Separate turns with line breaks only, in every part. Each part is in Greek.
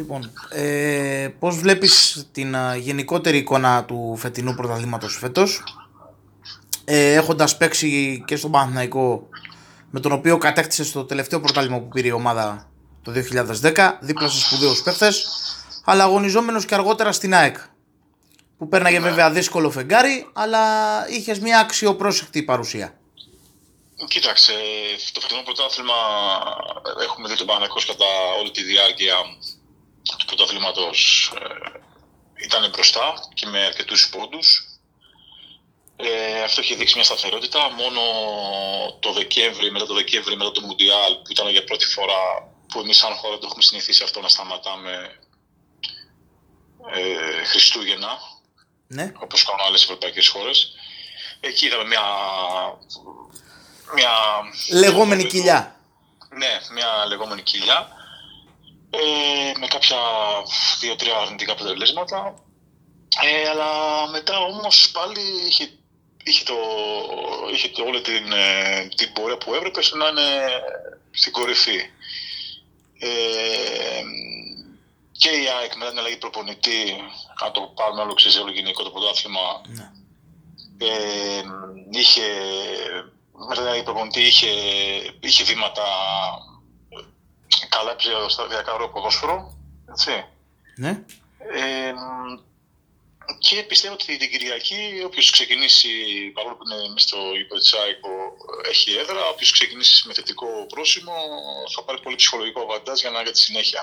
Λοιπόν, ε, πώς βλέπεις την γενικότερη εικόνα του φετινού πρωταθλήματος φέτος ε, έχοντας παίξει και στον Παναθηναϊκό με τον οποίο κατέκτησε στο τελευταίο πρωτάθλημα που πήρε η ομάδα το 2010 δίπλα σε σπουδαίους παίχτες αλλά αγωνιζόμενος και αργότερα στην ΑΕΚ που πέρναγε βέβαια δύσκολο φεγγάρι αλλά είχες μια αξιοπρόσεκτη παρουσία.
Κοίταξε, το φετινό πρωτάθλημα έχουμε δει τον Παναθηναϊκό κατά όλη τη διάρκεια του πρωταθλήματος ε, ήταν μπροστά και με αρκετούς πόντους. Ε, αυτό έχει δείξει μια σταθερότητα. Μόνο το Δεκέμβρη, μετά το Δεκέμβρη, μετά το Μουντιάλ, που ήταν για πρώτη φορά που εμείς σαν χώρα το έχουμε συνηθίσει αυτό να σταματάμε ε, Χριστούγεννα,
ναι.
όπως κάνουν άλλες ευρωπαϊκές χώρες. Εκεί είδαμε μια... μια
λεγόμενη κοιλιά.
Ναι, μια λεγόμενη κοιλιά ε, με κάποια δύο-τρία αρνητικά αποτελέσματα. Ε, αλλά μετά όμως πάλι είχε, είχε, το, είχε το, όλη την, ε, την πορεία που έπρεπες να είναι στην κορυφή. Ε, και η ΑΕΚ μετά την αλλαγή προπονητή, αν το πάρουμε όλο σε όλο γενικό το πρωτάθλημα, ναι. ε, είχε, μετά την αλλαγή προπονητή είχε, είχε βήματα καλά σταδιακά ωραίο ποδόσφαιρο. Έτσι.
Ναι.
Ε, και πιστεύω ότι την Κυριακή, όποιος ξεκινήσει, παρόλο που είναι μέσα στο Υποτιτσάικο, έχει έδρα, όποιος ξεκινήσει με θετικό πρόσημο, θα πάρει πολύ ψυχολογικό βαντάζ για να για τη συνέχεια.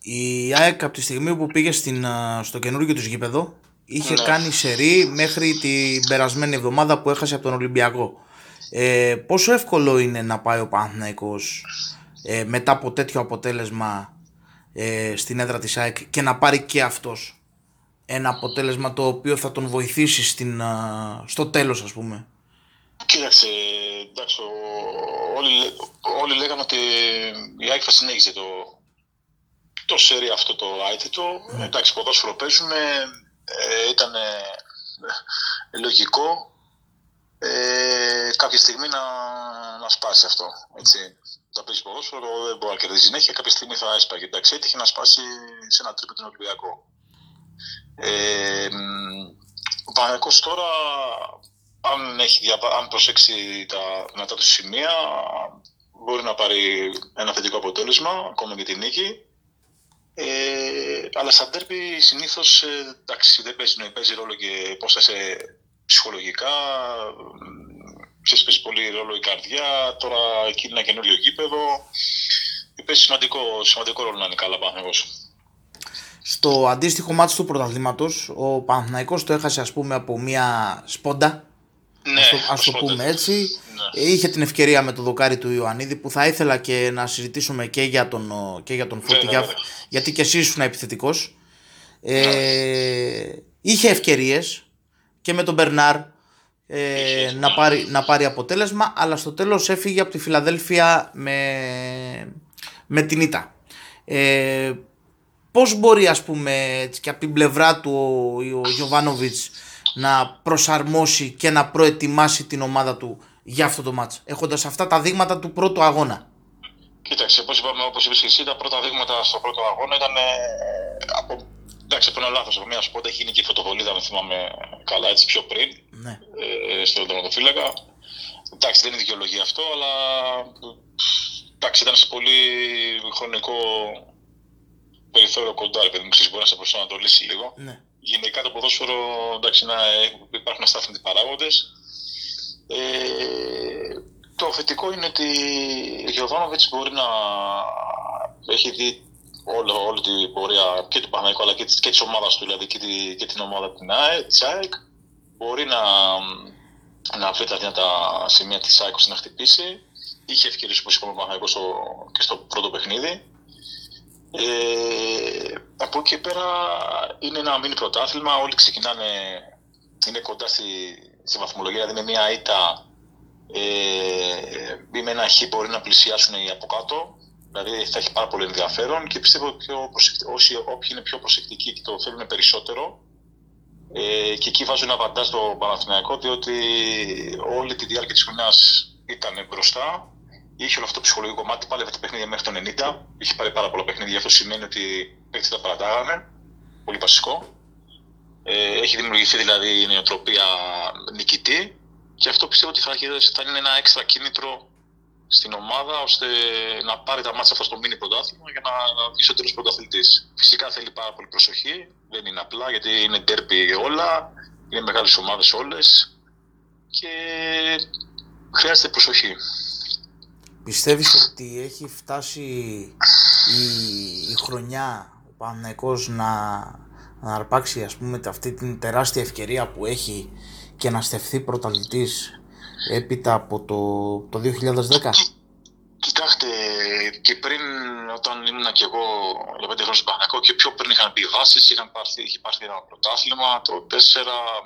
Η ΑΕΚ από τη στιγμή που πήγε στην, στο καινούργιο του γήπεδο είχε ναι. κάνει σερή μέχρι την περασμένη εβδομάδα που έχασε από τον Ολυμπιακό. Ε, πόσο εύκολο είναι να πάει ο Παναθηναϊκός ε, μετά από τέτοιο αποτέλεσμα ε, στην έδρα της ΑΕΚ και να πάρει και αυτός ένα αποτέλεσμα το οποίο θα τον βοηθήσει στην, στο τέλος ας πούμε.
Κοίταξε, εντάξει, όλοι, όλοι λέγαμε ότι η ΑΕΚ θα συνέχιζε το, το σερί αυτό το αίτητο. Mm. Εντάξει, ποδόσφαιρο παίζουμε, ε, ήταν ε, λογικό ε, κάποια στιγμή να, να σπάσει αυτό. Έτσι θα παίζεις ποδόσφαιρο, δεν μπορεί να κερδίσεις συνέχεια. Κάποια στιγμή θα έσπαγε. Εντάξει, έτυχε να σπάσει σε ένα τρίπο τον Ολυμπιακό. Ε, ο Παναγιακό τώρα, αν, έχει, αν προσέξει τα δυνατά του σημεία, μπορεί να πάρει ένα θετικό αποτέλεσμα, ακόμα και την νίκη. Ε, αλλά σαν τέρπι συνήθως ε, δεν παίζει, παίζει ρόλο και πώς θα είσαι ψυχολογικά, ξέρεις, παίζει πολύ ρόλο η καρδιά, τώρα εκεί είναι ένα καινούριο γήπεδο. Παίζει σημαντικό, σημαντικό ρόλο να είναι καλά Παναθηναϊκός.
Στο αντίστοιχο μάτι του πρωταθλήματος, ο Παναθηναϊκός το έχασε ας πούμε από μια σπόντα.
Ναι,
ας το, το πούμε έτσι. Ναι. Είχε την ευκαιρία με το δοκάρι του Ιωαννίδη που θα ήθελα και να συζητήσουμε και για τον, και για τον Φώτη, ναι, ναι, ναι. γιατί και εσύ ήσουν επιθετικός. Ε, είχε ευκαιρίες και με τον Μπερνάρ ε, να, πάρει, να πάρει αποτέλεσμα αλλά στο τέλος έφυγε από τη Φιλαδέλφια με, με την ήττα. Ε, πώς μπορεί ας πούμε και από την πλευρά του ο, ο Γιωβάνοβιτς να προσαρμόσει και να προετοιμάσει την ομάδα του για αυτό το μάτς έχοντας αυτά τα δείγματα του πρώτου αγώνα;
Κοίταξε, όπως είπαμε, όπως είπες και εσύ, τα πρώτα δείγματα στο πρώτο αγώνα ήταν από Εντάξει, αυτό είναι λάθος. Από μια σπόντα έχει γίνει και η φωτοβολίδα, αν θυμάμαι καλά, έτσι πιο πριν.
Ναι.
Ε, στον τερματοφύλακα. Εντάξει, δεν είναι δικαιολογία αυτό, αλλά εντάξει, ήταν σε πολύ χρονικό περιθώριο κοντά, επειδή μου ξέρεις, μπορεί να σε προσανατολίσει λίγο.
Ναι.
Γενικά το ποδόσφαιρο, εντάξει, να υπάρχουν αστάθμιτοι παράγοντες. Ε, το θετικό είναι ότι ο Γιωβάνοβιτς μπορεί να έχει δει όλη, όλη την πορεία και του Παναγικού αλλά και, της, και της ομάδας του, δηλαδή και, τη, και την ομάδα της ΑΕΚ. Μπορεί να, να βρει τα δυνατά σημεία της ΑΕΚ ώστε να χτυπήσει. Είχε ευκαιρίες όπως είπαμε Παναγικός και στο πρώτο παιχνίδι. Ε, από εκεί πέρα είναι ένα μήνυ πρωτάθλημα. Όλοι ξεκινάνε, είναι κοντά στη, στη βαθμολογία, δηλαδή με μια ήττα ε, ή με ένα χ μπορεί να πλησιάσουν οι από κάτω. Δηλαδή θα έχει πάρα πολύ ενδιαφέρον και πιστεύω ότι όσοι, όποιοι είναι πιο προσεκτικοί και το θέλουν περισσότερο ε, και εκεί βάζουν ένα βαντά στο Παναθηναϊκό διότι όλη τη διάρκεια της χρονιάς ήταν μπροστά είχε όλο αυτό το ψυχολογικό κομμάτι, πάλευε τα παιχνίδια μέχρι το 90. Είχε πάρει πάρα πολλά παιχνίδια. Αυτό σημαίνει ότι οι παίκτε τα παρατάγανε. Πολύ βασικό. Ε, έχει δημιουργηθεί δηλαδή η νοοτροπία νικητή και αυτό πιστεύω ότι θα, θα είναι ένα έξτρα κίνητρο στην ομάδα ώστε να πάρει τα μάτια αυτά στο μήνυ πρωτάθλημα για να βγει στο τέλος πρωταθλητής. Φυσικά θέλει πάρα πολύ προσοχή. Δεν είναι απλά γιατί είναι τέρπι όλα, είναι μεγάλες ομάδες όλες και χρειάζεται προσοχή.
Πιστεύεις ότι έχει φτάσει η, η χρονιά ο Παναγικός να, να αρπάξει ας πούμε αυτή την τεράστια ευκαιρία που έχει και να στεφθεί πρωταθλητής; Έπειτα από το, το 2010.
Κοιτάξτε, και πριν όταν ήμουν και εγώ για πέντε χρόνια στον Παναγικό και πιο πριν είχαν μπει βάσεις, είχαν πάρθει, είχε πάρθει ένα πρωτάθλημα το 4,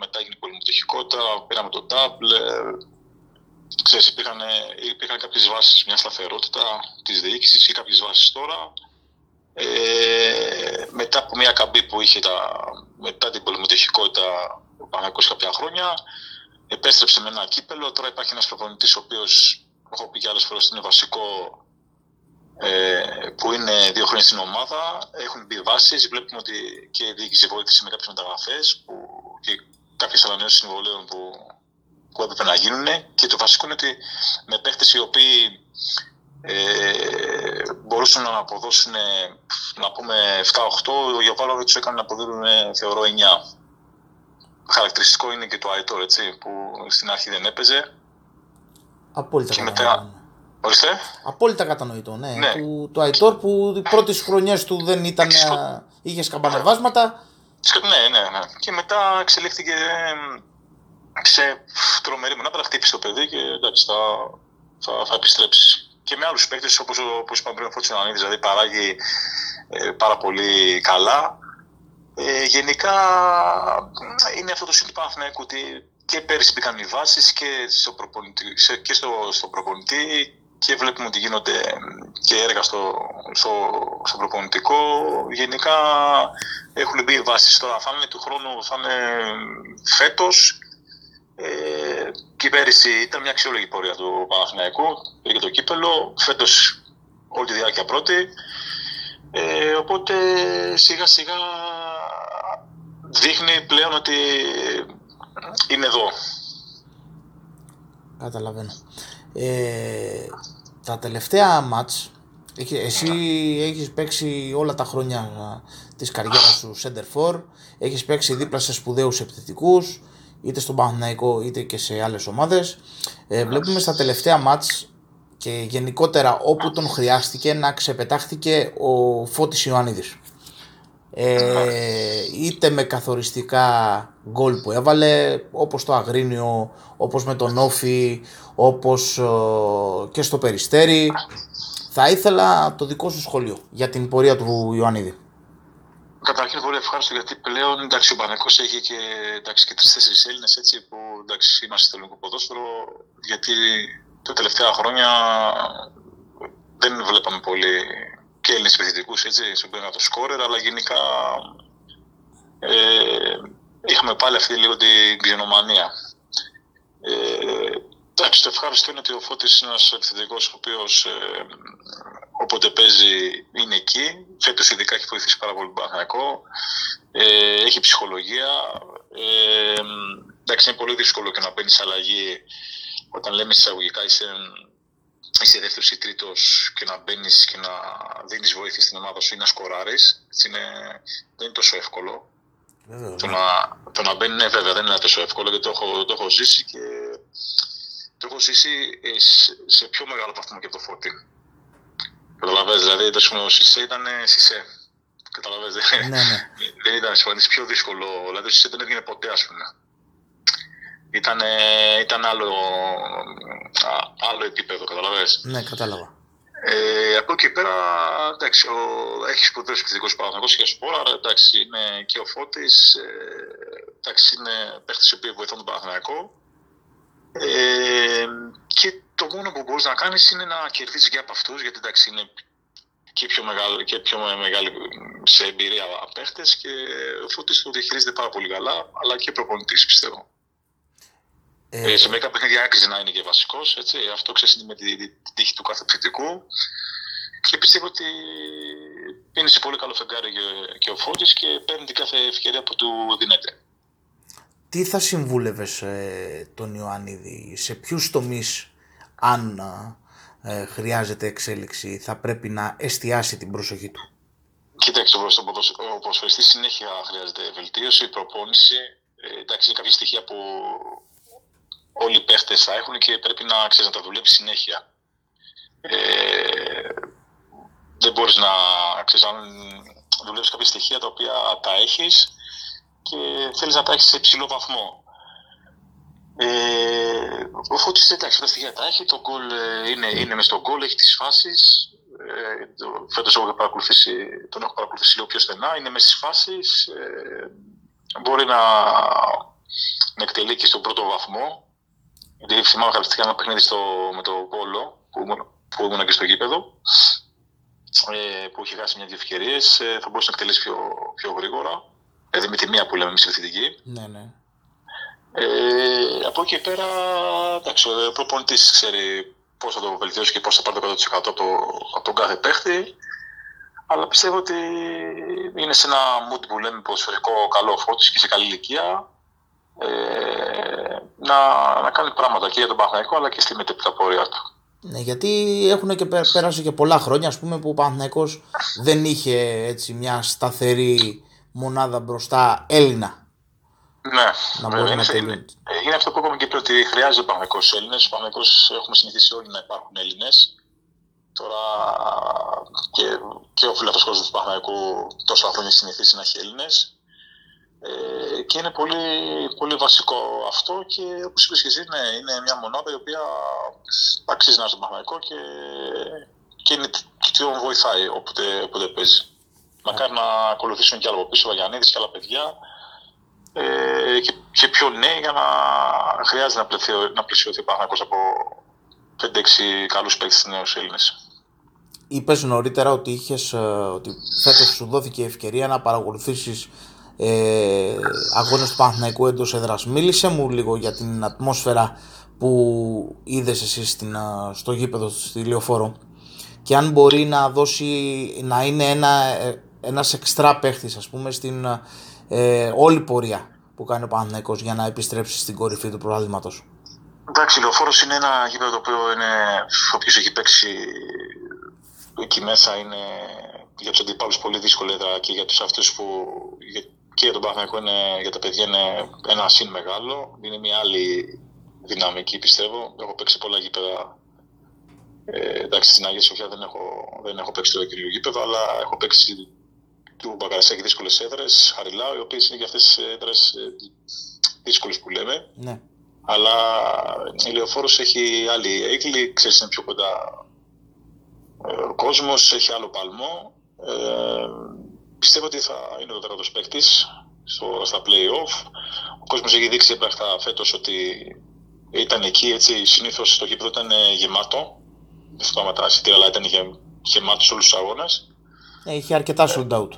μετά έγινε πολυμετοχικότητα, πήραμε το τάμπλε. Ξέρεις, υπήρχαν, υπήρχαν κάποιες βάσεις, μιας σταθερότητα της διοίκησης και κάποιες βάσεις τώρα. Ε, μετά από μια καμπή που είχε τα, μετά την πολυμετοχικότητα ο Παναγικός κάποια χρόνια, επέστρεψε με ένα κύπελο. Τώρα υπάρχει ένας προπονητής ο οποίος, έχω πει και άλλες φορές, είναι βασικό ε, που είναι δύο χρόνια στην ομάδα. Έχουν μπει βάσεις. Βλέπουμε ότι και η διοίκηση βοήθησε με κάποιες μεταγραφές που, και κάποιες ανανεώσεις συμβολέων που που έπρεπε να γίνουν και το βασικό είναι ότι με παίχτες οι οποίοι ε, μπορούσαν να αποδώσουν να πούμε 7-8, ο Γιωβάλοβιτ του έκανε να αποδίδουν θεωρώ 9. Χαρακτηριστικό είναι και το Αϊτόρ, έτσι, που στην αρχή δεν έπαιζε.
Απόλυτα
και μετά... Ορίστε.
Απόλυτα κατανοητό, ναι. ναι. Που, το Αϊτόρ που οι πρώτες χρονιές του δεν ήταν. είχες σκαμπανεβάσματα.
Ναι, ναι, ναι. Και μετά εξελίχθηκε σε τρομερή μονάδα, χτύπησε το παιδί και εντάξει, θα, θα, θα επιστρέψεις. Και με άλλους παίκτες, όπως όπως είπαμε πριν, ο Φώτη δηλαδή παράγει ε, πάρα πολύ καλά. Ε, γενικά είναι αυτό το σύντομα Παναθηναϊκού ότι και πέρυσι μπήκαν οι βάσεις και, στο προπονητή, και στο, στο προπονητή και βλέπουμε ότι γίνονται και έργα στο, στο, στο προπονητικό. Γενικά έχουν μπει οι βάσεις τώρα. Θα είναι του χρόνου, θα είναι φέτος ε, και πέρυσι ήταν μια αξιόλογη πορεία του Παναθηναϊκού, πήγε το κύπελο, φέτος όλη τη διάρκεια πρώτη. Ε, οπότε σιγά σιγά δείχνει πλέον ότι είναι εδώ.
Καταλαβαίνω. Ε, τα τελευταία μάτς, εσύ έχεις παίξει όλα τα χρόνια της καριέρας σου center for, έχεις παίξει δίπλα σε σπουδαίους επιθετικούς, είτε στον Παναθηναϊκό είτε και σε άλλες ομάδες. Ε, βλέπουμε στα τελευταία μάτς και γενικότερα όπου τον χρειάστηκε να ξεπετάχτηκε ο Φώτης Ιωαννίδης. Ε, είτε με καθοριστικά γκολ που έβαλε όπως το Αγρίνιο, όπως με τον Όφη, όπως ε, και στο Περιστέρι. Θα ήθελα το δικό σου σχόλιο για την πορεία του Ιωαννίδη.
Καταρχήν πολύ ευχάριστο γιατί πλέον εντάξει, ο Πανεκός έχει και, εντάξει, και τρεις-τέσσερις Έλληνες έτσι, που εντάξει, είμαστε στο ελληνικό ποδόσφαιρο γιατί τα τελευταία χρόνια δεν βλέπαμε πολύ και Έλληνες επιθετικούς έτσι, στον πέρα το σκόρερ, αλλά γενικά ε, είχαμε πάλι αυτή λίγο την ξενομανία. Ε, εντάξει, το ευχάριστο είναι ότι ο Φώτης είναι ένας επιθετικός ο οποίος ε, Όποτε παίζει είναι εκεί. Φέτος ειδικά έχει βοηθήσει πάρα πολύ τον Ε, έχει ψυχολογία. Ε, εντάξει, είναι πολύ δύσκολο και να παίρνεις αλλαγή όταν λέμε εισαγωγικά είσαι, είσαι δεύτερο ή τρίτος και να μπαίνεις και να δίνεις βοήθεια στην ομάδα σου ή να σκοράρεις. Δεν είναι τόσο εύκολο. το, ναι. να, το να μπαίνεις, ναι, βέβαια, δεν είναι τόσο εύκολο γιατί το έχω, το έχω ζήσει και το έχω ζήσει ε, σε πιο μεγάλο βαθμό και από το φώτι. Καταλαβαίνεις, δηλαδή το ο Σισε ήταν Σισε. Καταλαβαίνεις, ναι, ναι. δεν ήταν συμφωνής πιο δύσκολο, δηλαδή ο Σισε δεν έβγαινε ποτέ ας πούμε. Ήταν, ήταν άλλο, άλλο επίπεδο, καταλαβαίνεις.
Ναι, κατάλαβα.
Ε, από εκεί πέρα, εντάξει, ο, έχεις σπουδαίο επιθετικό παραγωγό και σπόρα. Εντάξει, είναι και ο Φώτης. Ε, εντάξει, είναι παίχτε οι οποίοι βοηθούν τον Παναθηναϊκό. Ε, και το μόνο που μπορείς να κάνεις είναι να κερδίσεις και από αυτούς, γιατί εντάξει είναι και πιο μεγάλη, και πιο μεγάλη σε εμπειρία παίχτες και ο Φώτης το διαχειρίζεται πάρα πολύ καλά, αλλά και προπονητής πιστεύω. Ε, σε μερικά παιχνίδια άξιζε να είναι και βασικός. Αυτό ξέρεις με την τη τύχη του κάθε επιθετικού. Και πιστεύω ότι είναι σε πολύ καλό φεγγάρι και ο Φώτης και παίρνει την κάθε ευκαιρία που του δίνεται.
Τι θα συμβούλευες ε, τον Ιωαννίδη, σε ποιους τομείς αν ε, χρειάζεται εξέλιξη θα πρέπει να εστιάσει την προσοχή του;
Κοιτάξτε, ο ποδοσφαιριστής συνέχεια χρειάζεται βελτίωση, προπόνηση. Ε, εντάξει, είναι κάποια στοιχεία που όλοι οι παίχτες θα έχουν και πρέπει να, ξέρεις, να τα δουλεύει συνέχεια. Ε, δεν μπορείς να, ξέρεις, αν δουλεύεις κάποια στοιχεία τα οποία τα έχεις και θέλεις να τα έχεις σε υψηλό βαθμό. Ε, ο Φώτης εντάξει, τα στοιχεία τα έχει, το γκολ ε, είναι, είναι μες στο γκολ, έχει τις φάσεις. Ε, φέτος έχω παρακολουθήσει, τον έχω παρακολουθήσει λίγο πιο στενά, είναι μέσα στις φάσεις. Ε, μπορεί να, να εκτελεί και στον πρώτο βαθμό. Γιατί θυμάμαι χαρακτηριστικά ένα παιχνίδι στο, με το Πόλο που, που ήμουν και στο γήπεδο ε, που έχει χάσει μια-δύο ευκαιρίες, ε, θα μπορούσε να εκτελέσει πιο, πιο γρήγορα. Δηλαδή με τη μία που λέμε εμείς επιθετική.
Ναι, ναι.
Ε, από εκεί και πέρα, εντάξει, ο προπονητής ξέρει πώς θα το βελτιώσει και πώς θα πάρει το 100% από, το, από τον κάθε παίχτη. Αλλά πιστεύω ότι είναι σε ένα mood που λέμε ποδοσφαιρικό καλό φώτη και σε καλή ηλικία. Ε, να, να κάνει πράγματα και για τον Παναγικό αλλά και στη μετέπειτα πορεία του.
Ναι, γιατί έχουν και πέρασε και πολλά χρόνια ας πούμε, που ο Παναθηναϊκός δεν είχε έτσι, μια σταθερή μονάδα μπροστά Έλληνα.
Ναι, να μπορεί είναι, να είναι, είναι αυτό που είπαμε και πριν ότι χρειάζεται ο Παναθηναϊκός Έλληνες. Ο Παναθηναϊκός έχουμε συνηθίσει όλοι να υπάρχουν Έλληνες. Τώρα και, και ο φιλάθος κόσμος του Παναθηναϊκού τόσα χρόνια συνηθίσει να έχει Έλληνες. Ε, και είναι πολύ, πολύ βασικό αυτό και όπως είπες και εσύ ναι, είναι μια μονάδα η οποία αξίζει να είναι στο και, και, είναι, και τον βοηθάει όποτε, όποτε παίζει. Μακάρι να ακολουθήσουν και άλλα από πίσω, ο Βαγιανίδης και άλλα παιδιά ε, και, και πιο νέοι για να χρειάζεται να, πλαισιωθεί, να πλαισιωθεί ο Παναθηναϊκός από 5-6 καλούς παίκτες νέους Έλληνες.
Είπες νωρίτερα ότι, είχες, ε, ότι φέτος σου δόθηκε η ευκαιρία να παρακολουθήσεις ε, αγώνες του Παναθηναϊκού εντός έδρας. Μίλησε μου λίγο για την ατμόσφαιρα που είδες εσύ στην, στο γήπεδο στη Λεωφόρο και αν μπορεί να δώσει, να είναι ένα, ε, ένας εξτρά παίχτης ας πούμε στην ε, όλη πορεία που κάνει ο Παναθηναϊκός για να επιστρέψει στην κορυφή του προβλήματος.
Εντάξει, η Λεωφόρος είναι ένα γήπεδο το οποίο είναι, όποιος έχει παίξει εκεί μέσα είναι για τους αντιπάλους πολύ δύσκολη έδρα και για τους αυτούς που και για τον Παναθηναϊκό είναι, για τα παιδιά είναι ένα συν μεγάλο. Είναι μια άλλη δυναμική πιστεύω. Έχω παίξει πολλά γήπεδα. Ε, εντάξει, στην Αγία Σοφιά δεν έχω, δεν έχω παίξει το κύριο γήπεδο, αλλά έχω παίξει του Μπαγκαρασέκη δύσκολες έδρες, Χαριλάου, οι οποίες είναι και αυτές τις έδρες δύσκολες που λέμε.
Ναι.
Αλλά η Λεωφόρος έχει άλλη έγκλη, ξέρεις, είναι πιο κοντά ε, ο κόσμος, έχει άλλο παλμό. Ε, πιστεύω ότι θα είναι ο τέταρτο παίκτης στα play-off. Ο κόσμος έχει δείξει έπρακτα φέτος ότι ήταν εκεί. Έτσι, συνήθως το γήπεδο ήταν ε, γεμάτο. Δεν θυμάμαι τα εισιτήρια, αλλά ήταν γεμάτος σε όλους τους αγώνες.
Ε, είχε αρκετά sold out.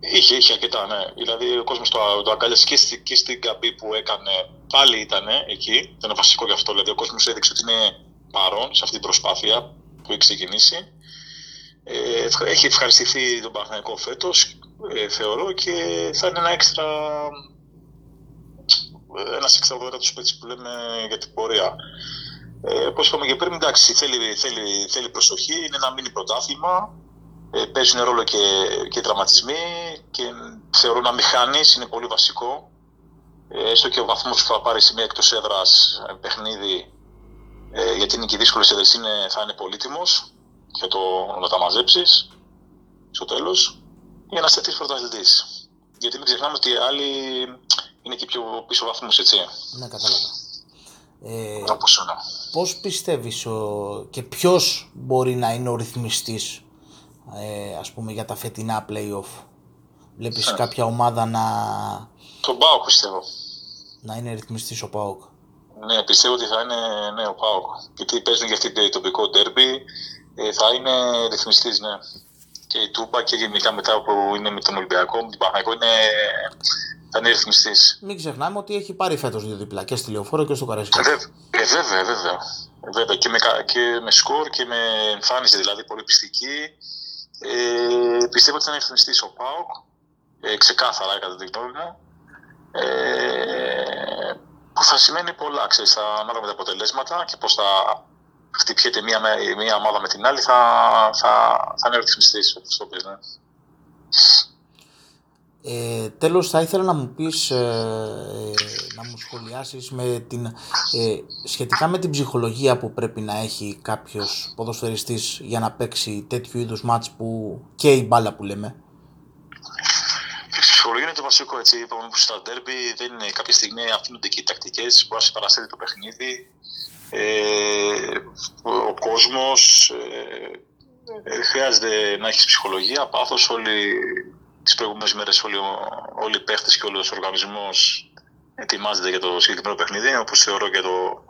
Είχε, είχε αρκετά, ναι. Δηλαδή ο κόσμος το, το αγκάλιασε και, στη, και στην καμπή που έκανε. Πάλι ήταν εκεί. Ήταν βασικό γι' αυτό. Δηλαδή ο κόσμος έδειξε ότι είναι παρόν σε αυτή την προσπάθεια που έχει ξεκινήσει. Ε, έχει ευχαριστηθεί τον Παναθηναϊκό φέτος, ε, θεωρώ, και θα είναι ένα έξτρα ένας έξτρα παίκτης που λέμε για την πορεία. Ε, Όπως είπαμε και πριν, εντάξει, θέλει, θέλει, θέλει προσοχή, είναι ένα μήνυ πρωτάθλημα. Ε, παίζουν ρόλο και, και τραυματισμοί και θεωρώ να μην χάνεις, είναι πολύ βασικό. Ε, έστω και ο βαθμός που θα πάρεις σε μια εκτός έδρας ε, παιχνίδι, ε, γιατί είναι και δύσκολες έδρες, θα είναι πολύτιμος και το, να τα μαζέψεις στο τέλος για να σταθεί πρωταθλητής. Γιατί μην ξεχνάμε ότι οι άλλοι είναι και πιο πίσω βαθμούς, έτσι.
Ναι, κατάλαβα.
Ε,
πώς πιστεύεις και ποιος μπορεί να είναι ο ρυθμιστής ε, ας πούμε για τα φετινά play-off; Βλέπεις ε. κάποια ομάδα να
τον Πάοκ πιστεύω
να είναι ρυθμιστής ο Πάοκ;
Ναι πιστεύω ότι θα είναι ναι, ο Πάοκ γιατί παίζουν για αυτή το τοπικό ντέρμπι ε, θα είναι ρυθμιστής, ναι. Και η Τούμπα και γενικά μετά που είναι με τον Ολυμπιακό, με την Παναγικό είναι, θα είναι ρυθμιστής.
Μην ξεχνάμε ότι έχει πάρει φέτος δύο διπλά και στη λεωφόρο και στο Καρέσκα.
Ε, ε, βέβαια, βέβαια. βέβαια. Και, με, και με σκορ και με εμφάνιση δηλαδή πολύ πιστική. Ε, πιστεύω ότι θα είναι ρυθμιστής ο Πάοκ. Ε, ξεκάθαρα κατά τη γνώμη μου. Ε, που θα σημαίνει πολλά, ξέρεις, ανάλογα με τα αποτελέσματα και πώς θα χτυπιέται μία, μία ομάδα με την άλλη, θα, θα, θα είναι ρυθμιστής, όπως το πεις, ναι.
Ε, τέλος θα ήθελα να μου πεις, ε, να μου σχολιάσεις με την, ε, σχετικά με την ψυχολογία που πρέπει να έχει κάποιος ποδοσφαιριστής για να παίξει τέτοιου είδους μάτς που και η μπάλα που λέμε.
Η ψυχολογία είναι το βασικό έτσι. Είπαμε που στα ντέρμπι δεν είναι κάποια στιγμή αφήνονται και οι τακτικές που να σε παραστέλει το παιχνίδι. Ε, ο κόσμος ε, χρειάζεται να έχεις ψυχολογία, πάθος. Όλοι τις προηγούμενες μέρες όλοι, όλοι οι παίχτες και όλος ο οργανισμός ετοιμάζεται για το συγκεκριμένο παιχνίδι, όπως θεωρώ και το,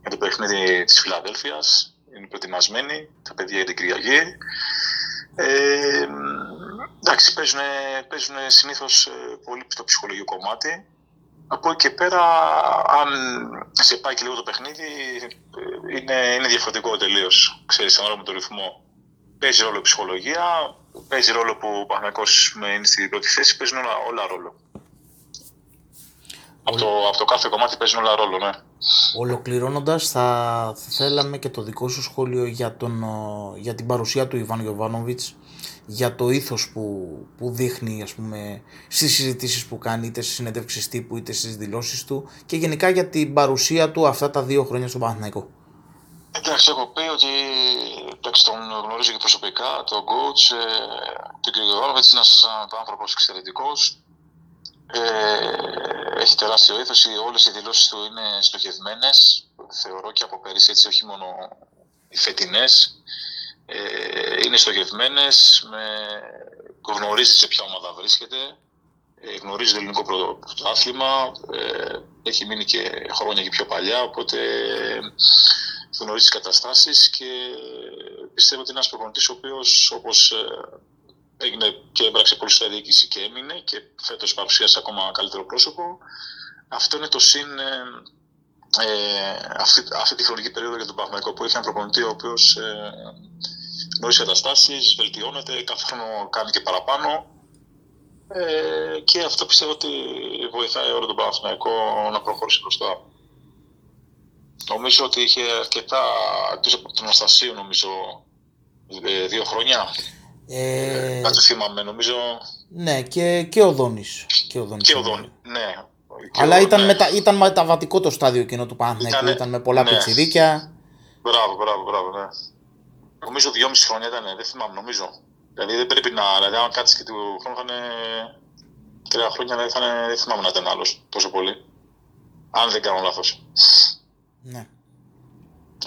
για το παιχνίδι της Φιλαδέλφιας. Είναι προετοιμασμένοι τα παιδιά για την Κυριακή. Ε, εντάξει, παίζουν, παίζουν συνήθως ε, πολύ στο ψυχολογικό κομμάτι. Από εκεί και πέρα, αν σε πάει και λίγο το παιχνίδι, ε, είναι, είναι διαφορετικό τελείως. Ξέρεις, ανάλογα με το ρυθμό. Παίζει ρόλο η ψυχολογία, παίζει ρόλο που ο Παναγιώτης είναι στην πρώτη θέση, παίζουν όλα, όλα ρόλο. Από το, από το κάθε κομμάτι παίζουν όλα ρόλο, ναι.
Ολοκληρώνοντας, θα, θέλαμε και το δικό σου σχόλιο για, τον, για την παρουσία του Ιβάν Γιοβάνοβιτ, για το ήθος που, που δείχνει ας πούμε, στις συζητήσεις που κάνει, είτε στις συνέντευξεις τύπου, είτε στις δηλώσεις του και γενικά για την παρουσία του αυτά τα δύο χρόνια στον Παναθηναϊκό.
Εντάξει, έχω πει ότι εντάξει, τον γνωρίζω και προσωπικά, τον coach, ε, τον κ. Γιωβάνοβιτς, είναι ένας άνθρωπος εξαιρετικός. Ε, έχει τεράστιο ήθος, όλες οι δηλώσεις του είναι στοχευμένες, θεωρώ και από πέρυσι έτσι, όχι μόνο οι φετινές. Ε, είναι στοχευμένες, με, γνωρίζει σε ποια ομάδα βρίσκεται, ε, γνωρίζει το ελληνικό πρωτάθλημα, ε, έχει μείνει και χρόνια και πιο παλιά, οπότε γνωρίζει τις καταστάσεις και πιστεύω ότι είναι ένας προπονητής ο οποίος όπως ε, έγινε και έμπραξε πολύ στα διοίκηση και έμεινε και φέτος παρουσίασε ακόμα καλύτερο πρόσωπο. Αυτό είναι το συν ε, ε αυτή, αυτή τη χρονική περίοδο για τον Παναγικό που έχει ένα προπονητή ο οποίος ε, γνωρίζει καταστάσεις, βελτιώνεται, κάθε χρόνο κάνει και παραπάνω. Ε, και αυτό πιστεύω ότι βοηθάει όλο τον Παναθηναϊκό να προχωρήσει μπροστά. Νομίζω ότι είχε αρκετά εκτός από τον Αναστασίου, νομίζω, ε, δύο χρόνια. Ε, ε, θυμάμαι, νομίζω.
Ναι, και, και ο Δόνης.
Και ο Δόνης, και ο Δόνης ναι.
Αλλά ήταν, ναι. μετα, ήταν μεταβατικό το στάδιο εκείνο του Παναθηναϊκού, ήταν, ήταν με πολλά ναι. πετσιδίκια.
Μπράβο, μπράβο, μπράβο, ναι. Νομίζω δυόμιση χρόνια ήταν, δεν θυμάμαι, νομίζω. Δηλαδή δεν πρέπει να, δηλαδή αν κάτσεις και του χρόνου θα είναι τρία χρόνια, δηλαδή θα είναι, δεν θυμάμαι να ήταν άλλος τόσο πολύ. Αν δεν κάνω λάθος.
Ναι.